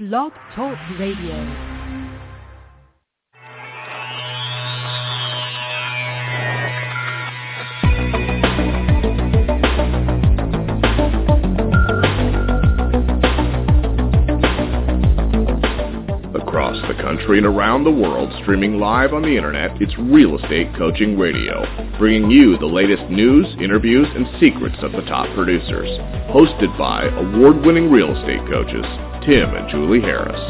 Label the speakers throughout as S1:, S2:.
S1: Blog Talk Radio.
S2: Across the country and around the world, streaming live on the internet, it's Real Estate Coaching Radio, bringing you the latest news, interviews, and secrets of the top producers. Hosted by award winning real estate coaches, Tim and Julie Harris.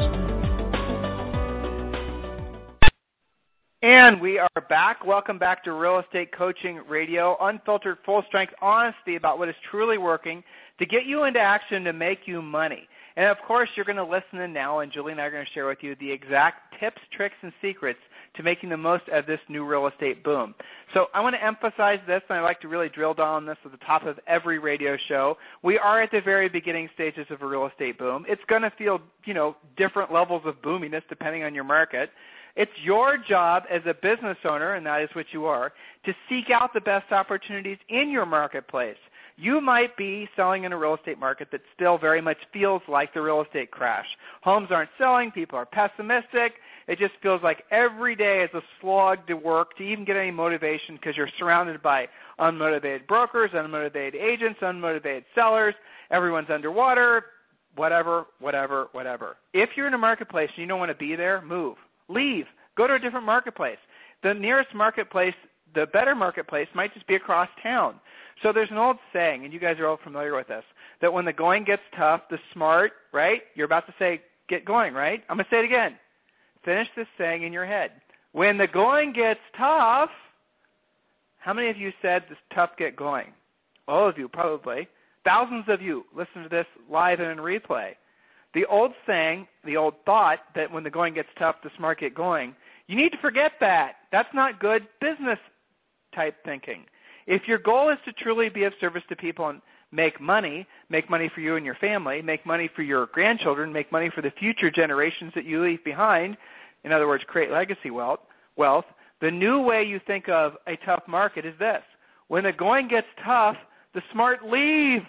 S3: And we are back. Welcome back to Real Estate Coaching Radio. Unfiltered, full strength honesty about what is truly working to get you into action to make you money. And of course, you're going to listen in now, and Julie and I are going to share with you the exact tips, tricks, and secrets to making the most of this new real estate boom. So I want to emphasize this, and I like to really drill down on this at the top of every radio show. We are at the very beginning stages of a real estate boom. It's going to feel, you know, different levels of boominess depending on your market. It's your job as a business owner, and that is what you are, to seek out the best opportunities in your marketplace. You might be selling in a real estate market that still very much feels like the real estate crash. Homes aren't selling, people are pessimistic. It just feels like every day is a slog to work to even get any motivation because you're surrounded by unmotivated brokers, unmotivated agents, unmotivated sellers. Everyone's underwater, whatever, whatever, whatever. If you're in a marketplace and you don't want to be there, move. Leave. Go to a different marketplace. The nearest marketplace, the better marketplace, might just be across town. So there's an old saying, and you guys are all familiar with this, that when the going gets tough, the smart, right? You're about to say, get going, right? I'm going to say it again. Finish this saying in your head. When the going gets tough, how many of you said this tough get going? All of you, probably. Thousands of you listen to this live and in replay. The old saying, the old thought that when the going gets tough, the smart get going, you need to forget that. That's not good business type thinking. If your goal is to truly be of service to people and make money, make money for you and your family, make money for your grandchildren, make money for the future generations that you leave behind, in other words, create legacy wealth, wealth, the new way you think of a tough market is this. When the going gets tough, the smart leave.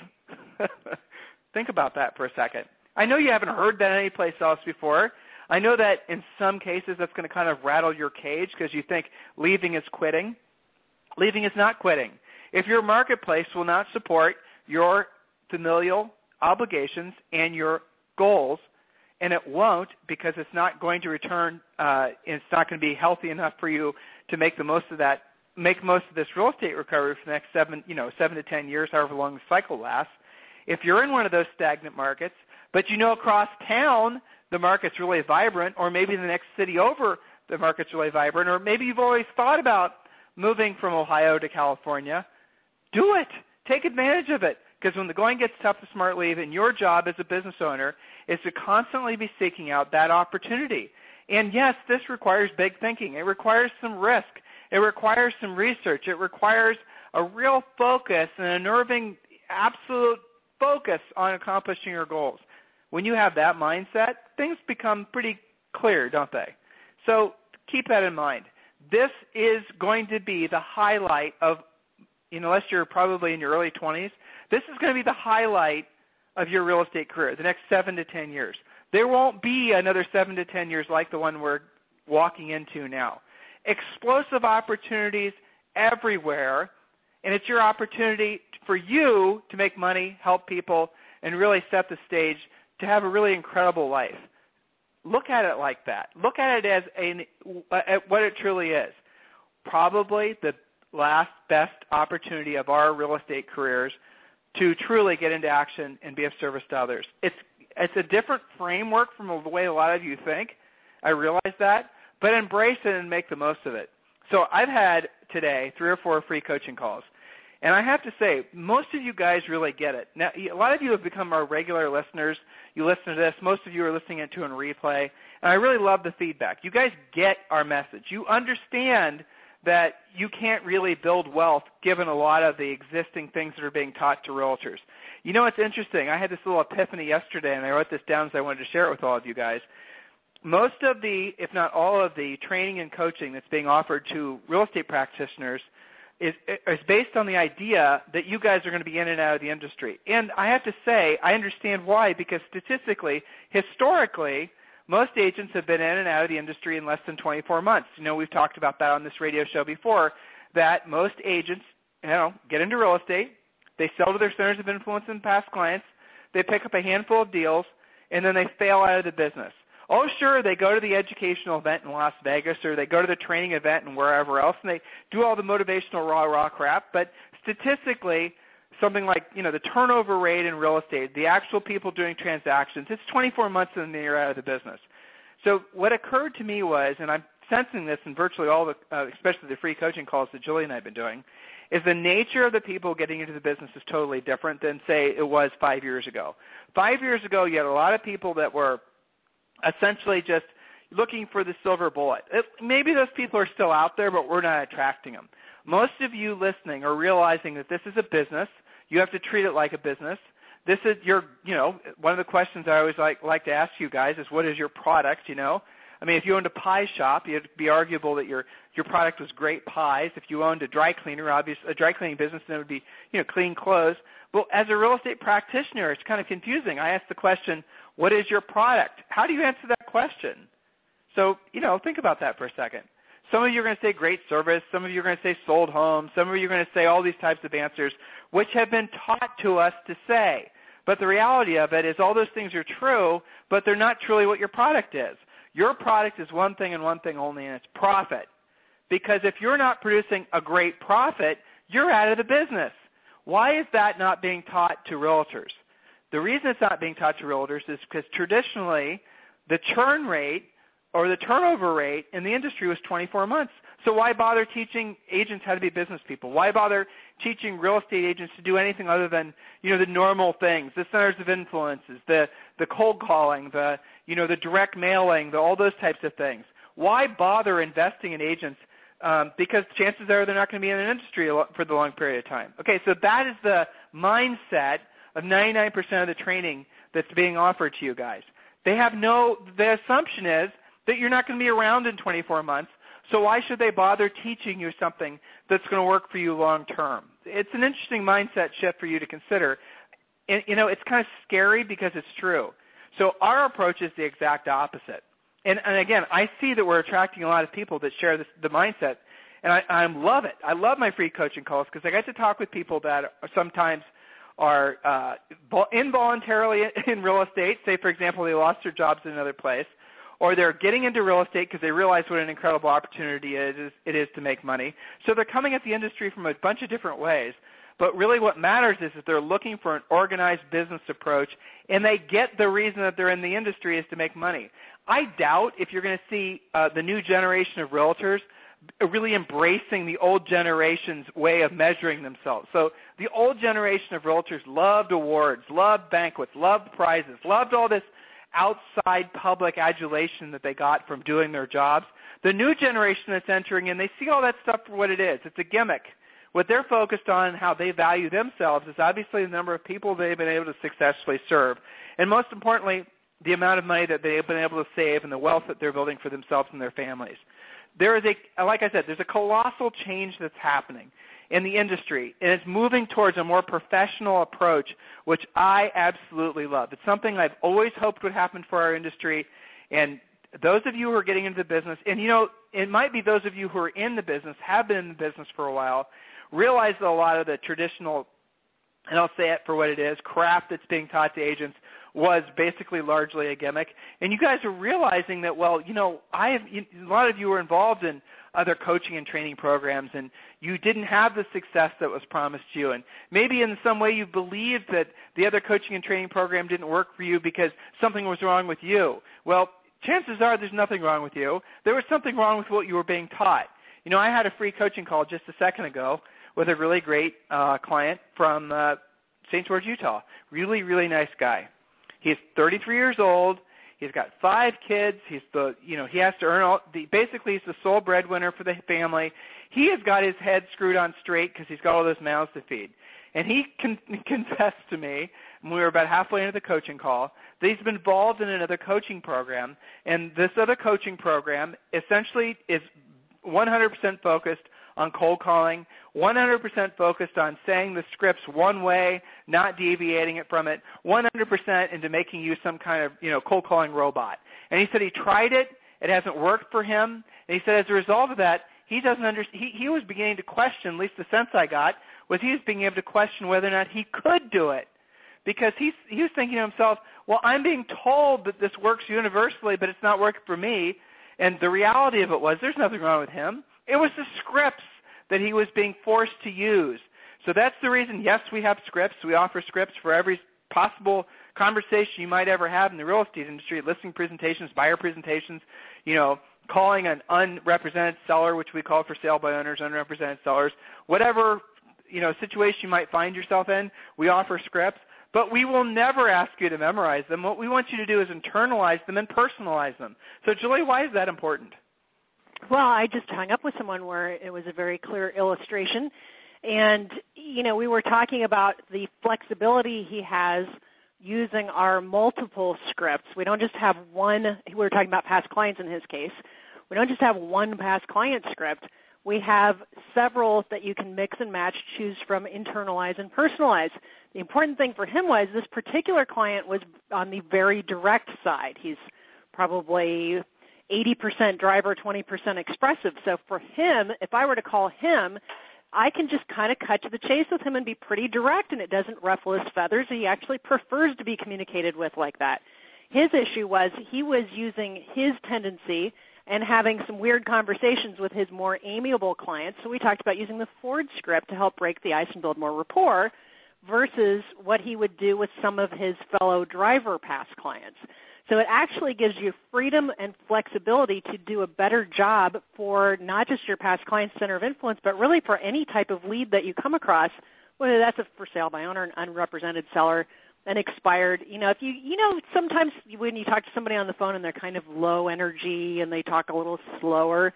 S3: think about that for a second. I know you haven't heard that anyplace else before. I know that in some cases that's going to kind of rattle your cage because you think leaving is quitting. Leaving is not quitting. If your marketplace will not support your familial obligations and your goals, and it won't because it's not going to return, uh, it's not going to be healthy enough for you to make the most of that, make most of this real estate recovery for the next seven, you know, seven to ten years, however long the cycle lasts. If you're in one of those stagnant markets, but you know across town the market's really vibrant, or maybe the next city over the market's really vibrant, or maybe you've always thought about moving from Ohio to California, do it. Take advantage of it. Because when the going gets tough to smart leave, and your job as a business owner is to constantly be seeking out that opportunity. And yes, this requires big thinking. It requires some risk. It requires some research. It requires a real focus and a nerving, absolute focus on accomplishing your goals. When you have that mindset, things become pretty clear, don't they? So keep that in mind this is going to be the highlight of, unless you're probably in your early 20s, this is going to be the highlight of your real estate career, the next seven to 10 years. There won't be another seven to 10 years like the one we're walking into now. Explosive opportunities everywhere, and it's your opportunity for you to make money, help people, and really set the stage to have a really incredible life. Look at it like that. Look at it as a, at what it truly is. Probably the last best opportunity of our real estate careers to truly get into action and be of service to others. It's it's a different framework from the way a lot of you think. I realize that, but embrace it and make the most of it. So I've had today three or four free coaching calls. And I have to say, most of you guys really get it. Now, a lot of you have become our regular listeners. You listen to this. Most of you are listening to it in replay. And I really love the feedback. You guys get our message. You understand that you can't really build wealth given a lot of the existing things that are being taught to realtors. You know, it's interesting. I had this little epiphany yesterday, and I wrote this down because I wanted to share it with all of you guys. Most of the, if not all of the training and coaching that's being offered to real estate practitioners – is is based on the idea that you guys are going to be in and out of the industry. And I have to say, I understand why because statistically, historically, most agents have been in and out of the industry in less than 24 months. You know, we've talked about that on this radio show before that most agents, you know, get into real estate, they sell to their centers of influence and past clients, they pick up a handful of deals, and then they fail out of the business. Oh, sure, they go to the educational event in Las Vegas or they go to the training event and wherever else and they do all the motivational raw raw crap, but statistically something like, you know, the turnover rate in real estate, the actual people doing transactions, it's 24 months and then you're out of the business. So what occurred to me was, and I'm sensing this in virtually all the, uh, especially the free coaching calls that Julie and I have been doing, is the nature of the people getting into the business is totally different than say it was five years ago. Five years ago, you had a lot of people that were essentially just looking for the silver bullet. It, maybe those people are still out there, but we're not attracting them. Most of you listening are realizing that this is a business. You have to treat it like a business. This is your, you know, one of the questions I always like like to ask you guys is what is your product, you know? I mean, if you owned a pie shop, it'd be arguable that your your product was great pies. If you owned a dry cleaner, obviously a dry cleaning business, then it would be you know clean clothes. Well, as a real estate practitioner, it's kind of confusing. I ask the question, what is your product? How do you answer that question? So, you know, think about that for a second. Some of you are going to say great service. Some of you are going to say sold home. Some of you are going to say all these types of answers, which have been taught to us to say. But the reality of it is all those things are true, but they're not truly what your product is. Your product is one thing and one thing only, and it's profit. Because if you're not producing a great profit, you're out of the business. Why is that not being taught to realtors? The reason it's not being taught to realtors is because traditionally the churn rate or the turnover rate in the industry was 24 months. So why bother teaching agents how to be business people? Why bother teaching real estate agents to do anything other than, you know, the normal things, the centers of influences, the the cold calling, the, you know, the direct mailing, the, all those types of things? Why bother investing in agents um, because chances are they're not going to be in an industry for the long period of time. Okay, so that is the mindset of 99% of the training that's being offered to you guys. They have no, the assumption is that you're not going to be around in 24 months, so why should they bother teaching you something that's going to work for you long term? It's an interesting mindset shift for you to consider. And, you know, it's kind of scary because it's true. So our approach is the exact opposite. And, and again, I see that we're attracting a lot of people that share this, the mindset, and I, I love it. I love my free coaching calls because I get to talk with people that sometimes – are uh, involuntarily in real estate, say for example they lost their jobs in another place, or they're getting into real estate because they realize what an incredible opportunity it is, it is to make money. So they're coming at the industry from a bunch of different ways. But really what matters is that they're looking for an organized business approach and they get the reason that they're in the industry is to make money. I doubt if you're going to see uh, the new generation of realtors really embracing the old generation's way of measuring themselves. So the old generation of realtors loved awards, loved banquets, loved prizes, loved all this outside public adulation that they got from doing their jobs. The new generation that's entering in, they see all that stuff for what it is. It's a gimmick. What they're focused on, how they value themselves, is obviously the number of people they've been able to successfully serve. And most importantly, the amount of money that they've been able to save and the wealth that they're building for themselves and their families there is a, like I said, there's a colossal change that's happening in the industry, and it's moving towards a more professional approach, which I absolutely love. It's something I've always hoped would happen for our industry, and those of you who are getting into the business, and you know, it might be those of you who are in the business, have been in the business for a while, realize that a lot of the traditional, and I'll say it for what it is, craft that's being taught to agents was basically largely a gimmick. And you guys are realizing that, well, you know, I have a lot of you were involved in other coaching and training programs and you didn't have the success that was promised you and maybe in some way you believed that the other coaching and training program didn't work for you because something was wrong with you. Well, chances are there's nothing wrong with you. There was something wrong with what you were being taught. You know, I had a free coaching call just a second ago with a really great uh client from uh St. George, Utah. Really, really nice guy. He's 33 years old. He's got five kids. He's the you know he has to earn all the basically he's the sole breadwinner for the family. He has got his head screwed on straight because he's got all those mouths to feed. And he con- confessed to me when we were about halfway into the coaching call that he's been involved in another coaching program, and this other coaching program essentially is 100% focused on cold calling, 100% focused on saying the scripts one way, not deviating it from it, 100% into making you some kind of, you know, cold calling robot. And he said he tried it, it hasn't worked for him, and he said as a result of that, he doesn't under, he, he was beginning to question, at least the sense I got, was he was being able to question whether or not he could do it. Because he's he was thinking to himself, well, I'm being told that this works universally, but it's not working for me. And the reality of it was there's nothing wrong with him. It was the scripts that he was being forced to use. So that's the reason, yes, we have scripts. We offer scripts for every possible conversation you might ever have in the real estate industry, listing presentations, buyer presentations, you know, calling an unrepresented seller, which we call for sale by owners, unrepresented sellers, whatever, you know, situation you might find yourself in, we offer scripts. But we will never ask you to memorize them. What we want you to do is internalize them and personalize them. So, Julie, why is that important?
S4: Well, I just hung up with someone where it was a very clear illustration. And, you know, we were talking about the flexibility he has using our multiple scripts. We don't just have one, we were talking about past clients in his case. We don't just have one past client script. We have several that you can mix and match, choose from, internalize, and personalize. The important thing for him was this particular client was on the very direct side. He's probably 80% driver, 20% expressive. So for him, if I were to call him, I can just kind of cut to the chase with him and be pretty direct, and it doesn't ruffle his feathers. He actually prefers to be communicated with like that. His issue was he was using his tendency and having some weird conversations with his more amiable clients. So we talked about using the Ford script to help break the ice and build more rapport versus what he would do with some of his fellow driver past clients. So it actually gives you freedom and flexibility to do a better job for not just your past client center of influence, but really for any type of lead that you come across, whether that's a for sale by owner, an unrepresented seller, an expired. You know, if you you know sometimes when you talk to somebody on the phone and they're kind of low energy and they talk a little slower,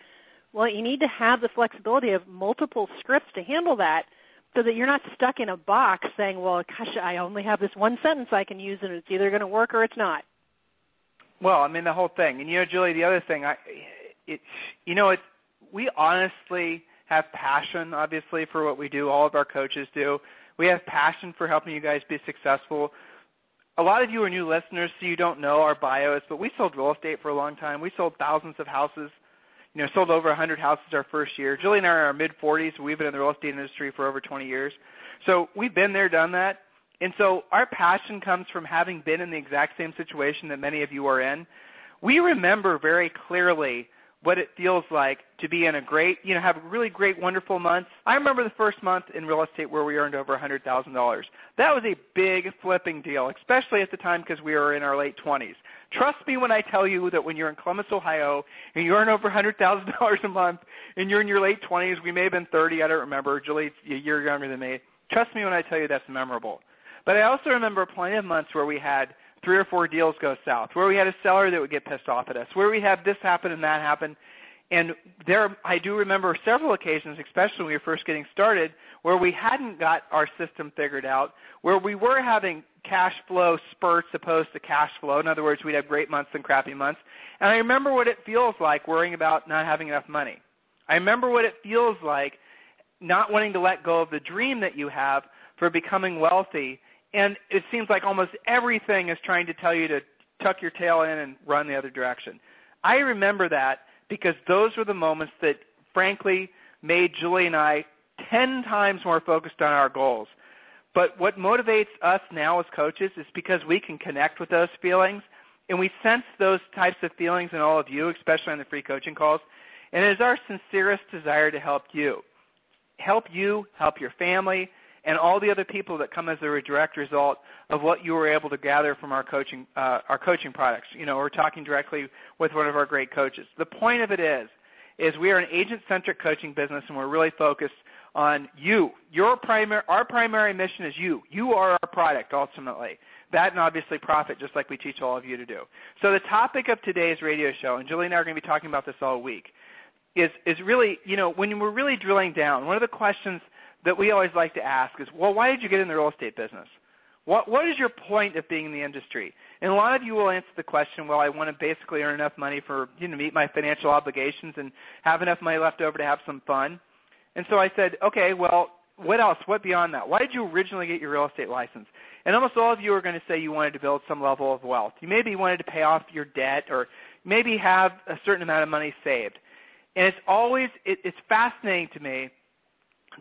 S4: well, you need to have the flexibility of multiple scripts to handle that so that you're not stuck in a box saying, well, gosh, I only have this one sentence I can use and it's either going to work or it's not.
S3: Well, I mean the whole thing, and you know, Julie, the other thing, I, it's, you know, it, we honestly have passion, obviously, for what we do. All of our coaches do. We have passion for helping you guys be successful. A lot of you are new listeners, so you don't know our bios, but we sold real estate for a long time. We sold thousands of houses. You know, sold over 100 houses our first year. Julie and I are in our mid 40s. We've been in the real estate industry for over 20 years. So we've been there, done that. And so our passion comes from having been in the exact same situation that many of you are in. We remember very clearly what it feels like to be in a great, you know, have really great, wonderful months. I remember the first month in real estate where we earned over $100,000. That was a big flipping deal, especially at the time because we were in our late 20s. Trust me when I tell you that when you're in Columbus, Ohio, and you earn over $100,000 a month, and you're in your late 20s, we may have been 30, I don't remember. Julie's a year younger than me. Trust me when I tell you that's memorable. But I also remember plenty of months where we had three or four deals go south, where we had a seller that would get pissed off at us, where we had this happen and that happen. And there, I do remember several occasions, especially when we were first getting started, where we hadn't got our system figured out, where we were having cash flow spurts opposed to cash flow. In other words, we'd have great months and crappy months. And I remember what it feels like worrying about not having enough money. I remember what it feels like not wanting to let go of the dream that you have for becoming wealthy and it seems like almost everything is trying to tell you to tuck your tail in and run the other direction. I remember that because those were the moments that, frankly, made Julie and I 10 times more focused on our goals. But what motivates us now as coaches is because we can connect with those feelings and we sense those types of feelings in all of you, especially on the free coaching calls. And it is our sincerest desire to help you. Help you, help your family, and all the other people that come as a direct result of what you were able to gather from our coaching uh, our coaching products. You know, we're talking directly with one of our great coaches. The point of it is is we are an agent centric coaching business and we're really focused on you. Your primary our primary mission is you. You are our product ultimately. That and obviously profit, just like we teach all of you to do. So the topic of today's radio show, and Julie and I are going to be talking about this all week, is is really, you know, when we're really drilling down, one of the questions that we always like to ask is, well, why did you get in the real estate business? What what is your point of being in the industry? And a lot of you will answer the question, well, I want to basically earn enough money for you know meet my financial obligations and have enough money left over to have some fun. And so I said, okay, well, what else? What beyond that? Why did you originally get your real estate license? And almost all of you are going to say you wanted to build some level of wealth. You maybe wanted to pay off your debt or maybe have a certain amount of money saved. And it's always, it, it's fascinating to me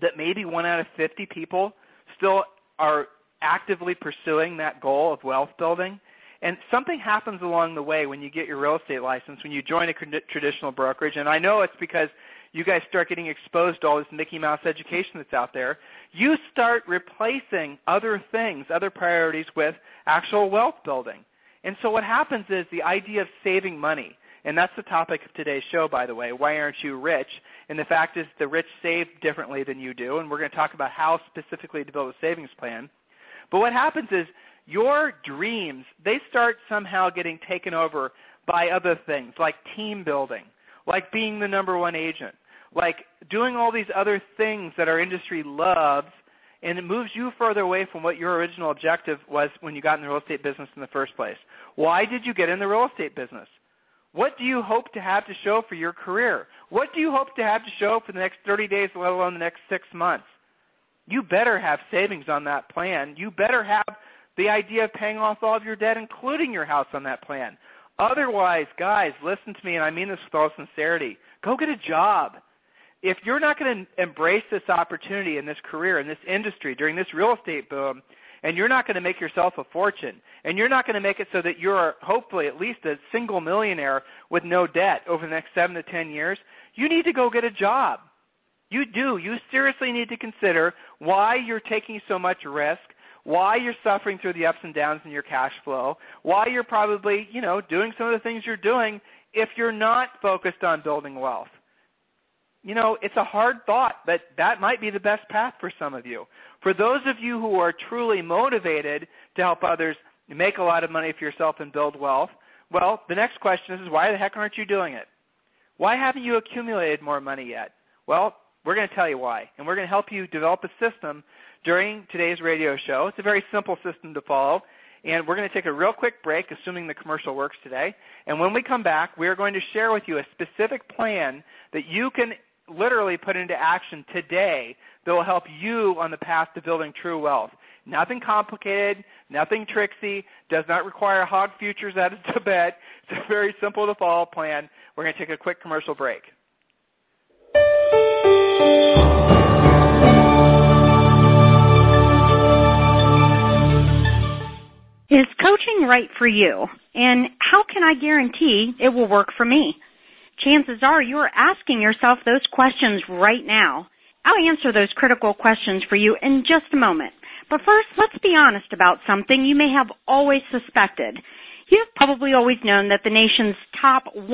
S3: that maybe one out of 50 people still are actively pursuing that goal of wealth building. And something happens along the way when you get your real estate license, when you join a traditional brokerage. And I know it's because you guys start getting exposed to all this Mickey Mouse education that's out there. You start replacing other things, other priorities with actual wealth building. And so what happens is the idea of saving money, and that's the topic of today's show, by the way. Why aren't you rich? And the fact is, the rich save differently than you do, and we're going to talk about how specifically to build a savings plan. But what happens is your dreams, they start somehow getting taken over by other things, like team building, like being the number one agent, like doing all these other things that our industry loves, and it moves you further away from what your original objective was when you got in the real estate business in the first place. Why did you get in the real estate business? What do you hope to have to show for your career? What do you hope to have to show for the next 30 days, let alone the next six months? You better have savings on that plan. You better have the idea of paying off all of your debt, including your house, on that plan. Otherwise, guys, listen to me, and I mean this with all sincerity. Go get a job. If you're not going to embrace this opportunity in this career, in this industry, during this real estate boom, and you're not going to make yourself a fortune, and you're not going to make it so that you're hopefully at least a single millionaire with no debt over the next seven to ten years, you need to go get a job. You do. You seriously need to consider why you're taking so much risk, why you're suffering through the ups and downs in your cash flow, why you're probably, you know, doing some of the things you're doing if you're not focused on building wealth. You know, it's a hard thought, but that might be the best path for some of you. For those of you who are truly motivated to help others make a lot of money for yourself and build wealth, well, the next question is why the heck aren't you doing it? Why haven't you accumulated more money yet? Well, we're going to tell you why, and we're going to help you develop a system during today's radio show. It's a very simple system to follow. And we're going to take a real quick break, assuming the commercial works today. And when we come back, we are going to share with you a specific plan that you can literally put into action today that will help you on the path to building true wealth. Nothing complicated, nothing tricksy, does not require hog futures out of Tibet. It's a very simple to follow plan. We're going to take a quick commercial break.
S5: Is coaching right for you? And how can I guarantee it will work for me? Chances are you are asking yourself those questions right now. I'll answer those critical questions for you in just a moment. But first, let's be honest about something you may have always suspected. You've probably always known that the nation's top 1%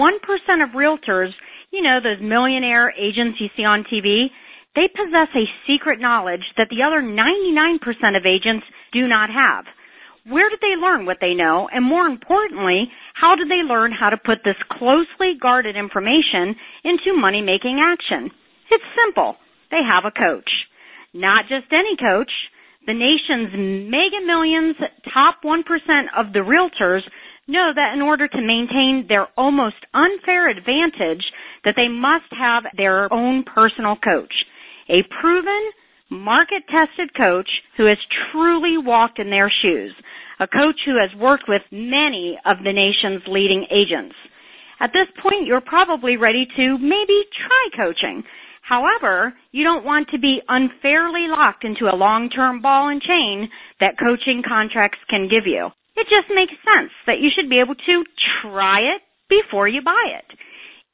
S5: of realtors, you know, those millionaire agents you see on TV, they possess a secret knowledge that the other 99% of agents do not have. Where did they learn what they know? And more importantly, how did they learn how to put this closely guarded information into money making action? It's simple. They have a coach. Not just any coach. The nation's mega millions, top 1% of the realtors know that in order to maintain their almost unfair advantage, that they must have their own personal coach. A proven, market tested coach who has truly walked in their shoes, a coach who has worked with many of the nation's leading agents. At this point, you're probably ready to maybe try coaching. However, you don't want to be unfairly locked into a long-term ball and chain that coaching contracts can give you. It just makes sense that you should be able to try it before you buy it.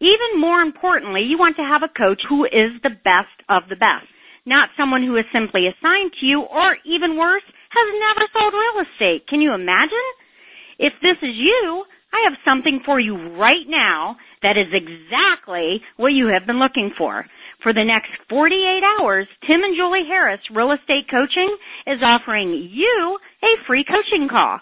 S5: Even more importantly, you want to have a coach who is the best of the best not someone who is simply assigned to you, or even worse, has never sold real estate. Can you imagine? If this is you, I have something for you right now that is exactly what you have been looking for. For the next 48 hours, Tim and Julie Harris Real Estate Coaching is offering you a free coaching call.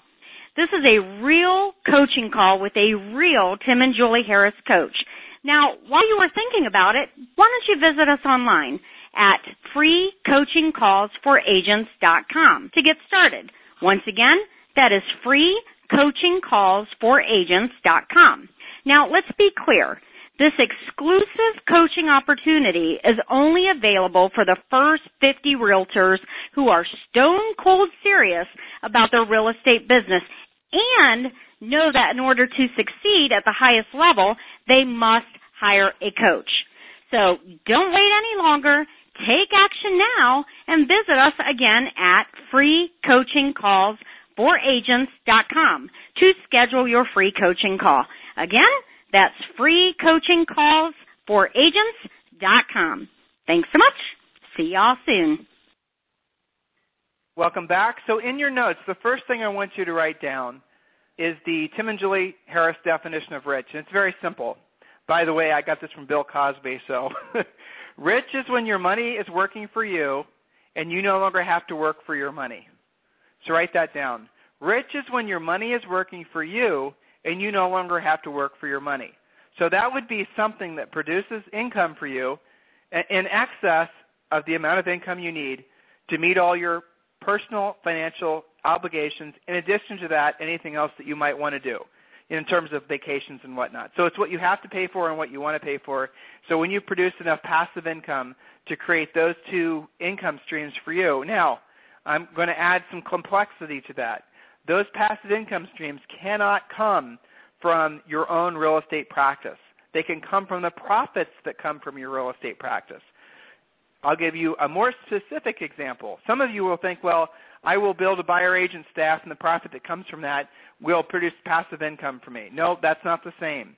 S5: This is a real coaching call with a real Tim and Julie Harris coach. Now, while you are thinking about it, why don't you visit us online? At freecoachingcallsforagents.com to get started. Once again, that is freecoachingcallsforagents.com. Now, let's be clear. This exclusive coaching opportunity is only available for the first 50 realtors who are stone cold serious about their real estate business and know that in order to succeed at the highest level, they must hire a coach. So don't wait any longer. Take action now and visit us again at freecoachingcallsforagents.com to schedule your free coaching call. Again, that's freecoachingcallsforagents.com. Thanks so much. See y'all soon.
S3: Welcome back. So in your notes, the first thing I want you to write down is the Tim and Julie Harris definition of rich. And it's very simple. By the way, I got this from Bill Cosby, so rich is when your money is working for you and you no longer have to work for your money. So write that down. Rich is when your money is working for you and you no longer have to work for your money. So that would be something that produces income for you in excess of the amount of income you need to meet all your personal financial obligations. In addition to that, anything else that you might want to do in terms of vacations and whatnot. So it's what you have to pay for and what you want to pay for. So when you produce enough passive income to create those two income streams for you. Now, I'm going to add some complexity to that. Those passive income streams cannot come from your own real estate practice. They can come from the profits that come from your real estate practice. I'll give you a more specific example. Some of you will think, well, I will build a buyer agent staff and the profit that comes from that will produce passive income for me. No, that's not the same.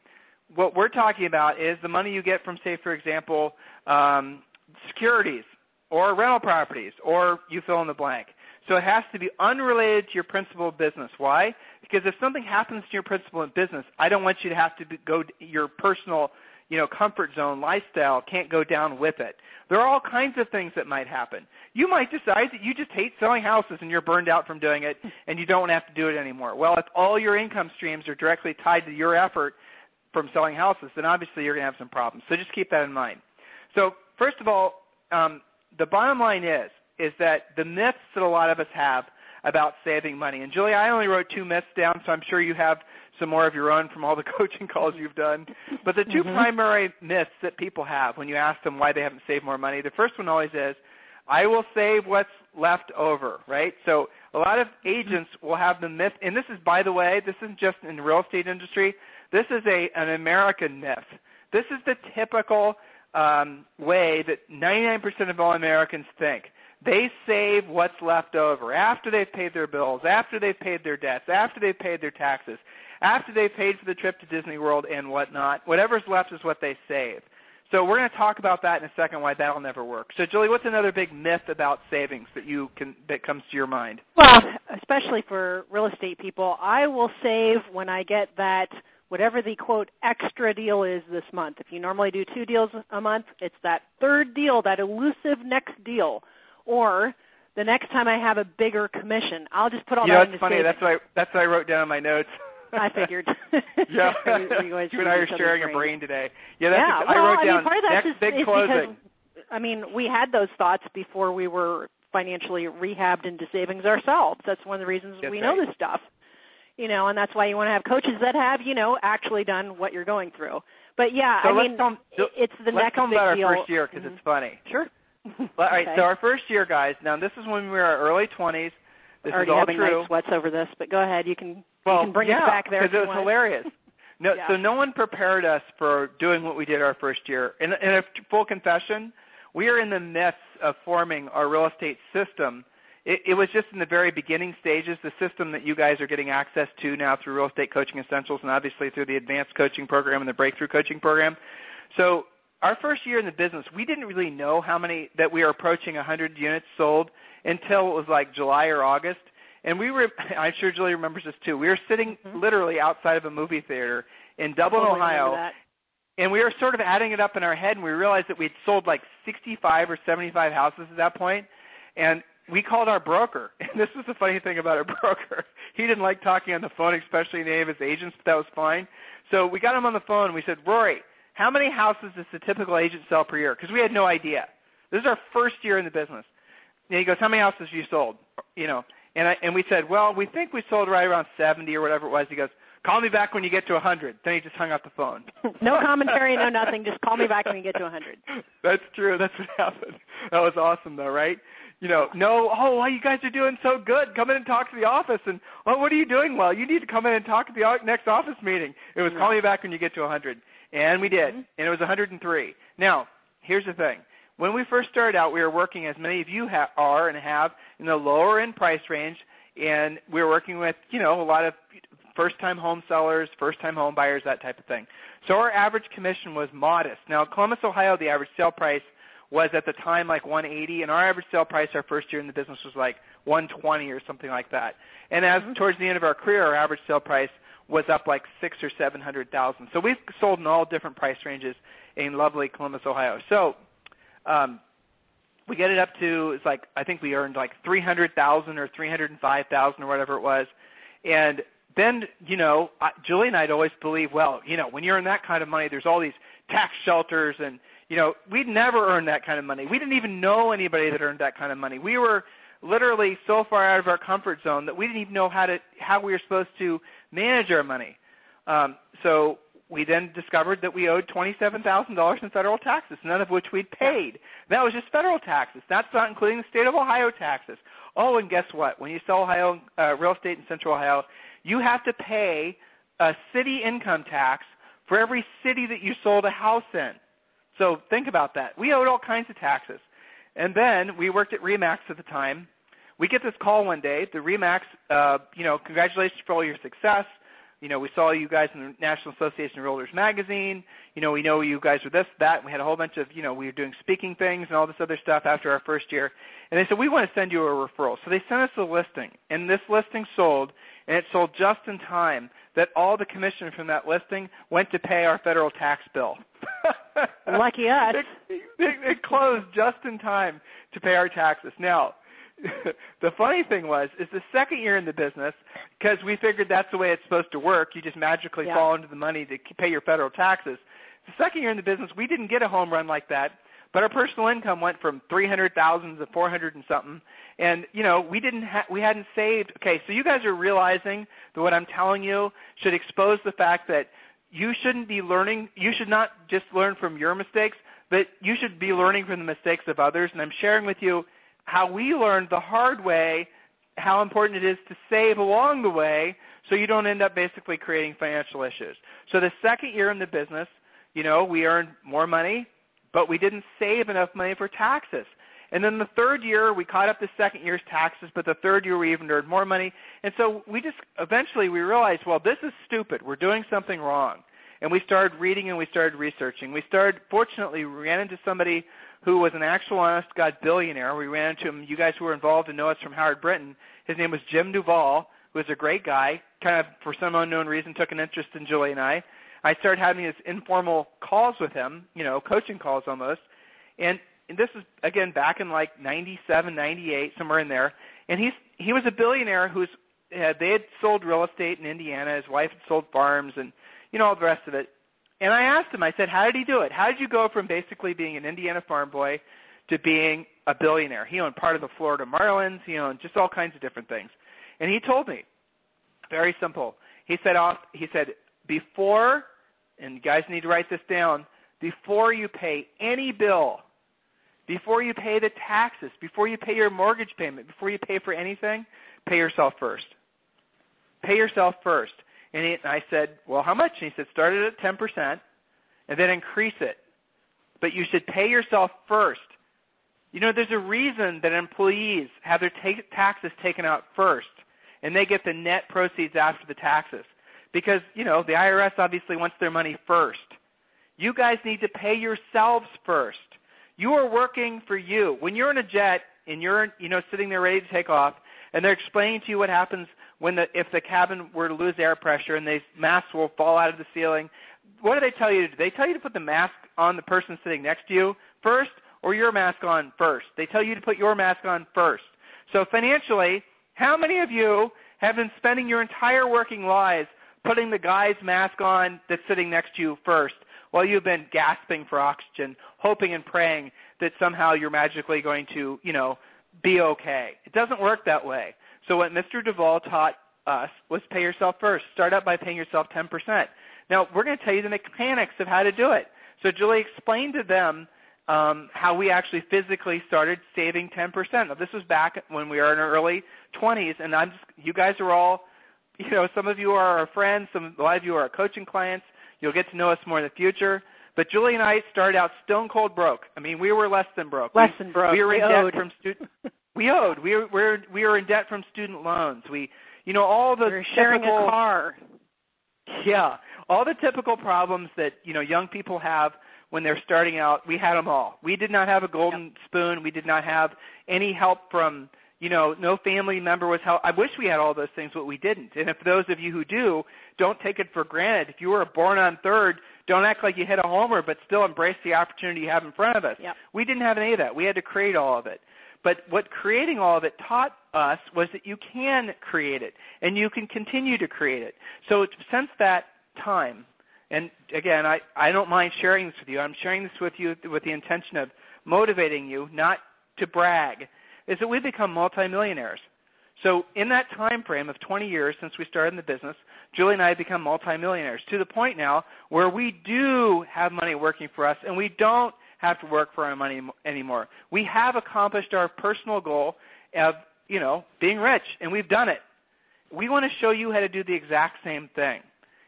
S3: What we're talking about is the money you get from, say, for example, um, securities or rental properties or you fill in the blank. So it has to be unrelated to your principal business. Why? Because if something happens to your principal business, I don't want you to have to go your personal, you know, comfort zone lifestyle can't go down with it. There are all kinds of things that might happen. You might decide that you just hate selling houses and you're burned out from doing it and you don't have to do it anymore. Well, if all your income streams are directly tied to your effort from selling houses, then obviously you're going to have some problems. So just keep that in mind. So first of all, um, the bottom line is is that the myths that a lot of us have about saving money. And Julie, I only wrote two myths down, so I'm sure you have some more of your own from all the coaching calls you've done. But the 2 mm-hmm. primary myths that people have when you ask them why they haven't saved more money, the first one always is, I will save what's left over, right? So a lot of agents will have the myth, and this is, by the way, this isn't just in the real estate industry. This is a an American myth. This is the typical um, way that 99% of all Americans think. They save what's left over after they've paid their bills, after they've paid their debts, after they've paid their taxes, after they've paid for the trip to Disney World and whatnot. Whatever's left is what they save. So we're going to talk about that in a second why that'll never work. So Julie, what's another big myth about savings that you can that comes to your mind?
S4: Well, especially for real estate people, I will save when I get that whatever the quote extra deal is this month. If you normally do two deals a month, it's that third deal, that elusive next deal or the next time I have a bigger commission, I'll just put all
S3: you
S4: that
S3: know,
S4: into
S3: funny. That's what I, that's what I wrote down in my notes.
S4: I figured.
S3: yeah,
S4: you,
S3: you and I are sharing a brain today. Yeah,
S4: that's
S3: yeah.
S4: A, well,
S3: I wrote
S4: I
S3: down
S4: mean, part of that's
S3: next
S4: is,
S3: big
S4: is
S3: closing.
S4: Because, I mean, we had those thoughts before we were financially rehabbed into savings ourselves. That's one of the reasons
S3: that's
S4: we
S3: right.
S4: know this stuff. You know, and that's why you want to have coaches that have, you know, actually done what you're going through. But yeah,
S3: so
S4: I
S3: let's
S4: mean,
S3: come,
S4: it's the
S3: let's
S4: next big
S3: about
S4: deal.
S3: our first year because
S4: mm-hmm.
S3: it's funny.
S4: Sure.
S3: All right,
S4: okay.
S3: so our first year, guys. Now this is when we were our early twenties. This
S4: Already
S3: is all
S4: having
S3: true.
S4: night sweats over this, but go ahead. You can
S3: well,
S4: you can bring
S3: yeah,
S4: us back there
S3: because it was hilarious. No,
S4: yeah.
S3: so no one prepared us for doing what we did our first year. In, in a full confession, we are in the midst of forming our real estate system. It, it was just in the very beginning stages. The system that you guys are getting access to now through Real Estate Coaching Essentials, and obviously through the Advanced Coaching Program and the Breakthrough Coaching Program. So our first year in the business, we didn't really know how many that we were approaching 100 units sold until it was like July or August. And we were, I'm sure Julie remembers this too. We were sitting
S4: mm-hmm.
S3: literally outside of a movie theater in Dublin,
S4: totally
S3: Ohio, and we were sort of adding it up in our head, and we realized that we'd sold like 65 or 75 houses at that point. and we called our broker. And this was the funny thing about our broker. He didn't like talking on the phone, especially in any of his agents, but that was fine. So we got him on the phone, and we said, Rory, how many houses does the typical agent sell per year? Because we had no idea. This is our first year in the business. And he goes, how many houses have you sold? You know, and I and we said, well, we think we sold right around 70 or whatever it was. He goes, Call me back when you get to 100. Then he just hung up the phone.
S4: no commentary, no nothing. Just call me back when you get to 100.
S3: That's true. That's what happened. That was awesome, though, right? You know, no, oh, well, you guys are doing so good. Come in and talk to the office. And, oh, what are you doing well? You need to come in and talk at the next office meeting. It was call me back when you get to 100. And we did. Mm-hmm. And it was 103. Now, here's the thing. When we first started out, we were working, as many of you ha- are and have, in the lower end price range. And we were working with, you know, a lot of first time home sellers, first time home buyers, that type of thing. So our average commission was modest. Now, Columbus, Ohio, the average sale price was at the time like 180, and our average sale price our first year in the business was like 120 or something like that. And as mm-hmm. towards the end of our career, our average sale price was up like six or seven hundred thousand. So we've sold in all different price ranges in lovely Columbus, Ohio. So um, we get it up to it's like I think we earned like three hundred thousand or three hundred and five thousand or whatever it was, and then you know I, Julie and I'd always believe, well, you know, when you earn that kind of money, there's all these tax shelters, and you know, we'd never earned that kind of money. We didn't even know anybody that earned that kind of money. We were literally so far out of our comfort zone that we didn't even know how to how we were supposed to manage our money. Um, so we then discovered that we owed $27,000 in federal taxes, none of which we'd paid. That was just federal taxes. That's not including the state of Ohio taxes. Oh, and guess what? When you sell Ohio uh, real estate in Central Ohio, you have to pay a city income tax for every city that you sold a house in. So think about that. We owed all kinds of taxes. And then we worked at Remax at the time. We get this call one day. The Remax, uh, you know, congratulations for all your success. You know, we saw you guys in the National Association of Realtors magazine. You know, we know you guys were this, that. We had a whole bunch of, you know, we were doing speaking things and all this other stuff after our first year. And they said, we want to send you a referral. So they sent us a listing. And this listing sold and it sold just in time that all the commission from that listing went to pay our federal tax bill.
S4: Lucky us.
S3: It, it, it closed just in time to pay our taxes. Now, the funny thing was, is the second year in the business, because we figured that's the way it's supposed to work. You just magically
S4: yeah.
S3: fall into the money to pay your federal taxes. The second year in the business, we didn't get a home run like that, but our personal income went from three hundred thousand to four hundred and something, and you know we didn't ha- we hadn't saved. Okay, so you guys are realizing that what I'm telling you should expose the fact that you shouldn't be learning. You should not just learn from your mistakes, but you should be learning from the mistakes of others. And I'm sharing with you how we learned the hard way how important it is to save along the way so you don't end up basically creating financial issues. So the second year in the business, you know, we earned more money, but we didn't save enough money for taxes. And then the third year, we caught up the second year's taxes, but the third year we even earned more money. And so we just eventually we realized, well, this is stupid. We're doing something wrong. And we started reading and we started researching. We started, fortunately, we ran into somebody who was an actual honest God billionaire. We ran into him. You guys who were involved and know us from Howard Brinton. His name was Jim Duvall, who was a great guy. Kind of, for some unknown reason, took an interest in Julie and I. I started having these informal calls with him, you know, coaching calls almost. And and this is again back in like 97, 98, somewhere in there. And he's he was a billionaire who's uh, they had sold real estate in Indiana. His wife had sold farms and you know all the rest of it. And I asked him, I said, how did he do it? How did you go from basically being an Indiana farm boy to being a billionaire? He owned part of the Florida Marlins. He owned just all kinds of different things. And he told me, very simple. He said off. He said before, and you guys need to write this down. Before you pay any bill, before you pay the taxes, before you pay your mortgage payment, before you pay for anything, pay yourself first. Pay yourself first. And, he, and I said, well, how much? And he said, start it at 10% and then increase it. But you should pay yourself first. You know, there's a reason that employees have their ta- taxes taken out first and they get the net proceeds after the taxes. Because, you know, the IRS obviously wants their money first. You guys need to pay yourselves first. You are working for you. When you're in a jet and you're, you know, sitting there ready to take off, and they're explaining to you what happens when the if the cabin were to lose air pressure and the masks will fall out of the ceiling, what do they tell you to do? They tell you to put the mask on the person sitting next to you first, or your mask on first. They tell you to put your mask on first. So financially, how many of you have been spending your entire working lives putting the guy's mask on that's sitting next to you first while you've been gasping for oxygen, hoping and praying that somehow you're magically going to, you know, be okay. It doesn't work that way. So what Mr. Duvall taught us was pay yourself first. Start out by paying yourself 10%. Now, we're going to tell you the mechanics of how to do it. So Julie explained to them um, how we actually physically started saving 10%. Now, this was back when we were in our early 20s, and I'm just, you guys are all, you know, some of you are our friends, some a lot of you are our coaching clients. You'll get to know us more in the future. But Julie and I started out stone cold broke. I mean, we were less than broke.
S4: Less
S3: we,
S4: than broke.
S3: We were
S4: we
S3: in
S4: owed.
S3: debt from student. we owed. We were, we were we were in debt from student loans. We, you know, all the
S4: we were sharing
S3: typical,
S4: a car.
S3: Yeah, all the typical problems that you know young people have when they're starting out. We had them all. We did not have a golden
S4: Yep.
S3: spoon. We did not have any help from you know no family member was help. I wish we had all those things, but we didn't. And if those of you who do, don't take it for granted. If you were born on third, don't act like you hit a homer, but still embrace the opportunity you have in front of us.
S4: Yep.
S3: We didn't have any of that. We had to create all of it. But what creating all of it taught us was that you can create it and you can continue to create it. So since that time, and again, I, I don't mind sharing this with you. I'm sharing this with you with the intention of motivating you, not to brag, is that we've become multimillionaires. So in that time frame of 20 years since we started in the business, Julie and I have become multimillionaires to the point now where we do have money working for us and we don't have to work for our money anymore. We have accomplished our personal goal of, you know, being rich and we've done it. We want to show you how to do the exact same thing.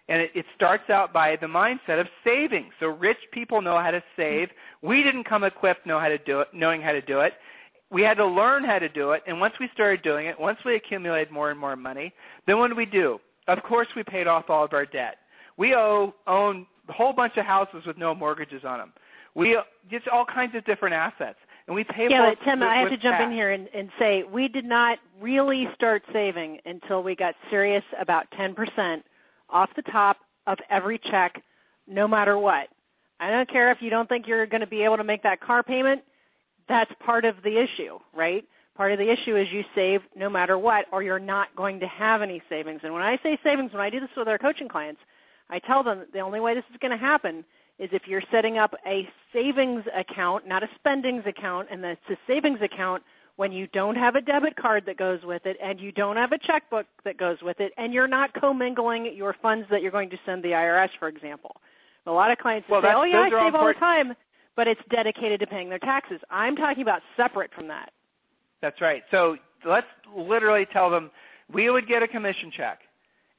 S3: And it, it starts out by the mindset of saving. So rich people know how to save. We didn't come equipped know how to do it, knowing how to do it. We had to learn how to do it. And once we started doing it, once we accumulated more and more money, then what did we do? Of course, we paid off all of our debt. We owe own a whole bunch of houses with no mortgages on them. We just all kinds of different assets, and we pay.
S4: Yeah, but Tim,
S3: with,
S4: I have to jump in here and, and say we did not really start saving until we got serious about 10% off the top of every check, no matter what. I don't care if you don't think you're going to be able to make that car payment. That's part of the issue, right? Part of the issue is you save no matter what, or you're not going to have any savings. And when I say savings, when I do this with our coaching clients, I tell them the only way this is going to happen is if you're setting up a savings account, not a spendings account, and it's a savings account when you don't have a debit card that goes with it and you don't have a checkbook that goes with it and you're not commingling your funds that you're going to send the IRS, for example. A lot of clients
S3: Well,
S4: say, "Oh yeah, I
S3: are all
S4: save all the time," but it's dedicated to paying their taxes. I'm talking about separate from that.
S3: That's right. So let's literally tell them we would get a commission check.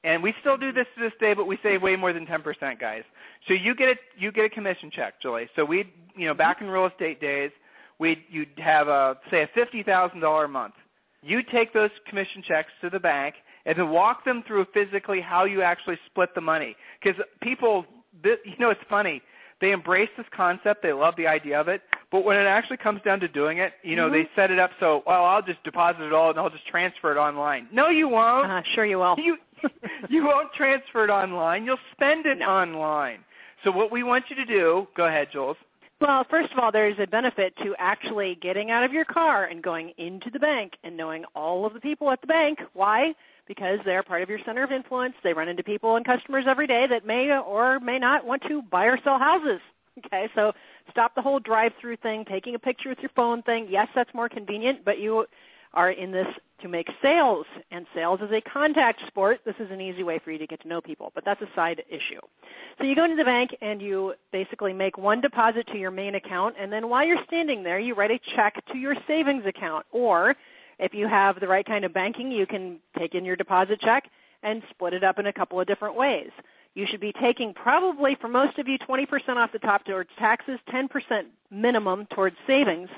S3: And we still do this to this day, but we save way more than 10%, guys. So you get a you get a commission check, Julie. So we, you know, back in real estate days, we you'd have a say a fifty thousand dollar a month. You take those commission checks to the bank and then walk them through physically how you actually split the money. Because people, you know, it's funny. They embrace this concept. They love the idea of it. But when it actually comes down to doing it, you know, they set it up so, well, I'll just deposit it all and I'll just transfer it online. No, you won't.
S4: Uh, sure, you will.
S3: You you won't transfer it online. You'll spend it online. So what we want you to do, go ahead, Jules.
S4: Well, first of all, there's a benefit to actually getting out of your car and going into the bank and knowing all of the people at the bank. Why? Because they're part of your center of influence. They run into people and customers every day that may or may not want to buy or sell houses. Okay, so stop the whole drive-through thing, taking a picture with your phone thing. Yes, that's more convenient, but you are in this to make sales, and sales is a contact sport. This is an easy way for you to get to know people, but that's a side issue. So you go into the bank and you basically make one deposit to your main account, and then while you're standing there, you write a check to your savings account. Or if you have the right kind of banking, you can take in your deposit check and split it up in a couple of different ways. You should be taking probably for most of you 20% off the top towards taxes, 10% minimum towards savings,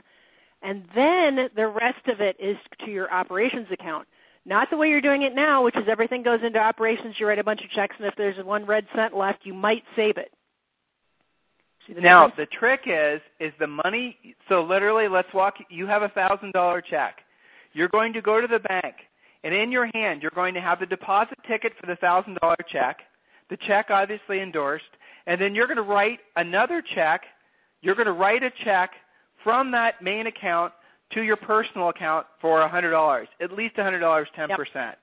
S4: and then the rest of it is to your operations account. Not the way you're doing it now, which is everything goes into operations, you write a bunch of checks, and if there's one red cent left, you might save it. The
S3: Now
S4: difference?
S3: the trick is is the money. So literally, let's walk. You have a thousand dollar check. You're going to go to the bank, and in your hand, you're going to have the deposit ticket for the thousand dollar check. The check obviously endorsed, and then you're going to write another check. You're going to write a check from that main account to your personal account for hundred dollars, at least hundred dollars, ten percent.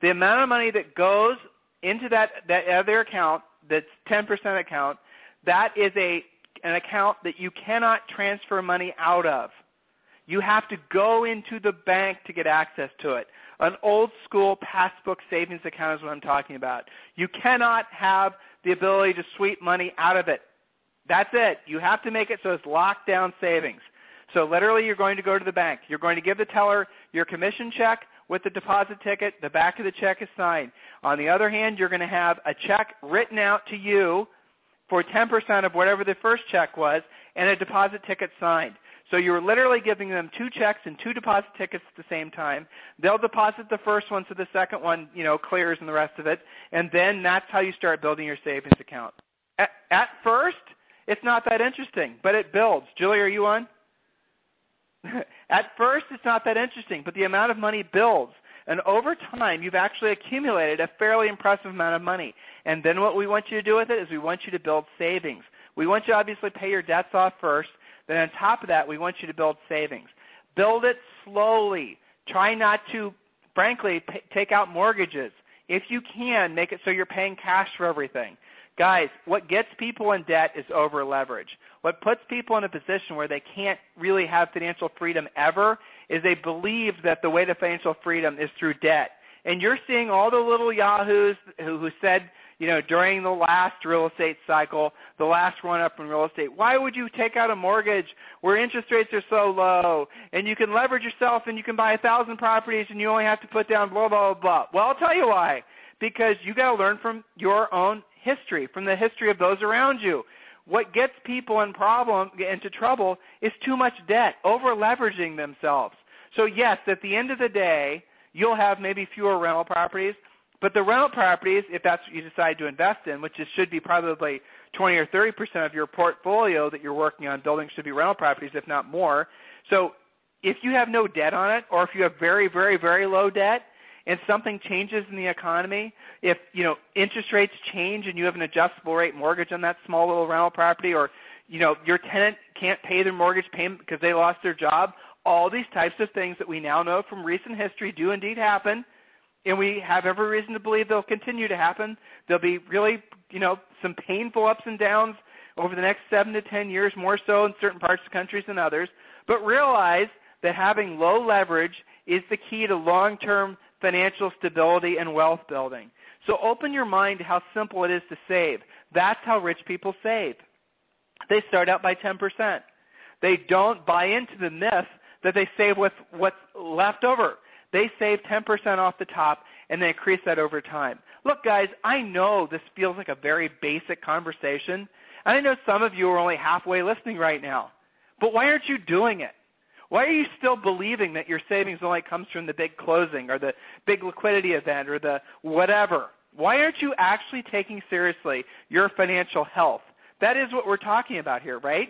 S3: The amount of money that goes into that that other account, that's ten percent account, that is a an account that you cannot transfer money out of. You have to go into the bank to get access to it. An old school passbook savings account is what I'm talking about. You cannot have the ability to sweep money out of it. That's it. You have to make it so it's locked down savings. So literally you're going to go to the bank. You're going to give the teller your commission check with the deposit ticket. The back of the check is signed. On the other hand, you're going to have a check written out to you for 10% of whatever the first check was and a deposit ticket signed. So you're literally giving them two checks and two deposit tickets at the same time. They'll deposit the first one so the second one, you know, clears and the rest of it. And then that's how you start building your savings account. At, at first, it's not that interesting, but it builds. Julie, are you on? At first, it's not that interesting, but the amount of money builds. And over time, you've actually accumulated a fairly impressive amount of money. And then what we want you to do with it is we want you to build savings. We want you to obviously pay your debts off first. Then on top of that, we want you to build savings. Build it slowly. Try not to, frankly, pay, take out mortgages. If you can, make it so you're paying cash for everything. Guys, what gets people in debt is over leverage. What puts people in a position where they can't really have financial freedom ever is they believe that the way to financial freedom is through debt. And you're seeing all the little yahoos who, who said, you know, during the last real estate cycle, the last run up in real estate, why would you take out a mortgage where interest rates are so low and you can leverage yourself and you can buy a thousand properties and you only have to put down blah blah blah. Well, I'll tell you why. Because you got to learn from your own history, from the history of those around you. What gets people in problem into trouble is too much debt, over leveraging themselves. So yes, at the end of the day, you'll have maybe fewer rental properties, but the rental properties, if that's what you decide to invest in, which should be probably 20 or 30 percent of your portfolio that you're working on building, should be rental properties, if not more. So if you have no debt on it, or if you have very, very, very low debt, and something changes in the economy, if you know interest rates change and you have an adjustable rate mortgage on that small little rental property, or you know your tenant can't pay their mortgage payment because they lost their job, all these types of things that we now know from recent history do indeed happen, and we have every reason to believe they'll continue to happen. There'll be really you know some painful ups and downs over the next seven to ten years, more so in certain parts of countries than others. But realize that having low leverage is the key to long-term financial stability, and wealth building. So open your mind to how simple it is to save. That's how rich people save. They start out by 10%. They don't buy into the myth that they save with what's left over. They save 10% off the top and they increase that over time. Look, guys, I know this feels like a very basic conversation. And I know some of you are only halfway listening right now. But why aren't you doing it? Why are you still believing that your savings only comes from the big closing or the big liquidity event or the whatever? Why aren't you actually taking seriously your financial health? That is what we're talking about here, right?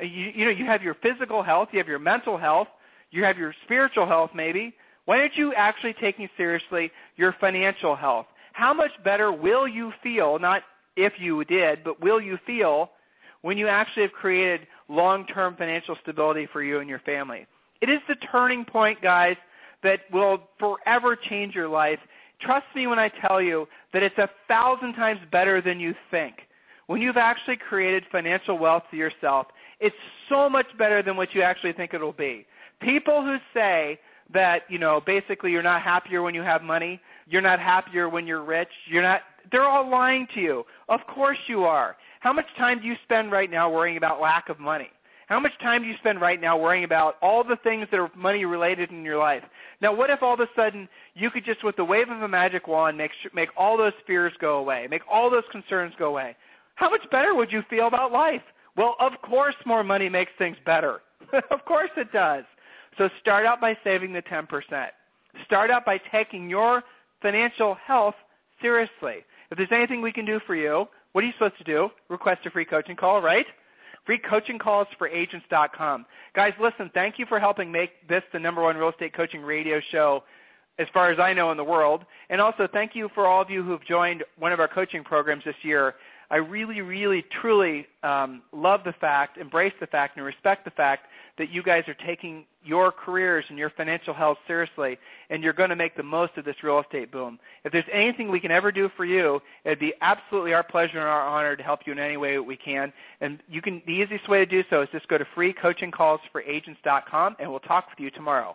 S3: You, you know, you have your physical health, you have your mental health, you have your spiritual health maybe. Why aren't you actually taking seriously your financial health? How much better will you feel, not if you did, but will you feel when you actually have created long term financial stability for you and your family. It is the turning point, guys, that will forever change your life. Trust me when I tell you that it's a thousand times better than you think. When you've actually created financial wealth for yourself, it's so much better than what you actually think it'll be. People who say that, you know, basically you're not happier when you have money, you're not happier when you're rich, you're not they're all lying to you. Of course you are. How much time do you spend right now worrying about lack of money? How much time do you spend right now worrying about all the things that are money related in your life? Now, what if all of a sudden you could just, with the wave of a magic wand, make make all those fears go away, make all those concerns go away? How much better would you feel about life? Well, of course, more money makes things better. of course, it does. So start out by saving the 10%. Start out by taking your financial health seriously. If there's anything we can do for you, what are you supposed to do? Request a free coaching call, right? Free coaching calls for agents.com. Guys, listen, thank you for helping make this the number one real estate coaching radio show as far as I know in the world. And also thank you for all of you who've joined one of our coaching programs this year. I really, really, truly um, love the fact, embrace the fact, and respect the fact that you guys are taking your careers and your financial health seriously, and you're going to make the most of this real estate boom. If there's anything we can ever do for you, it'd be absolutely our pleasure and our honor to help you in any way that we can. And you can the easiest way to do so is just go to freecoachingcallsforagents.com, and we'll talk with you tomorrow.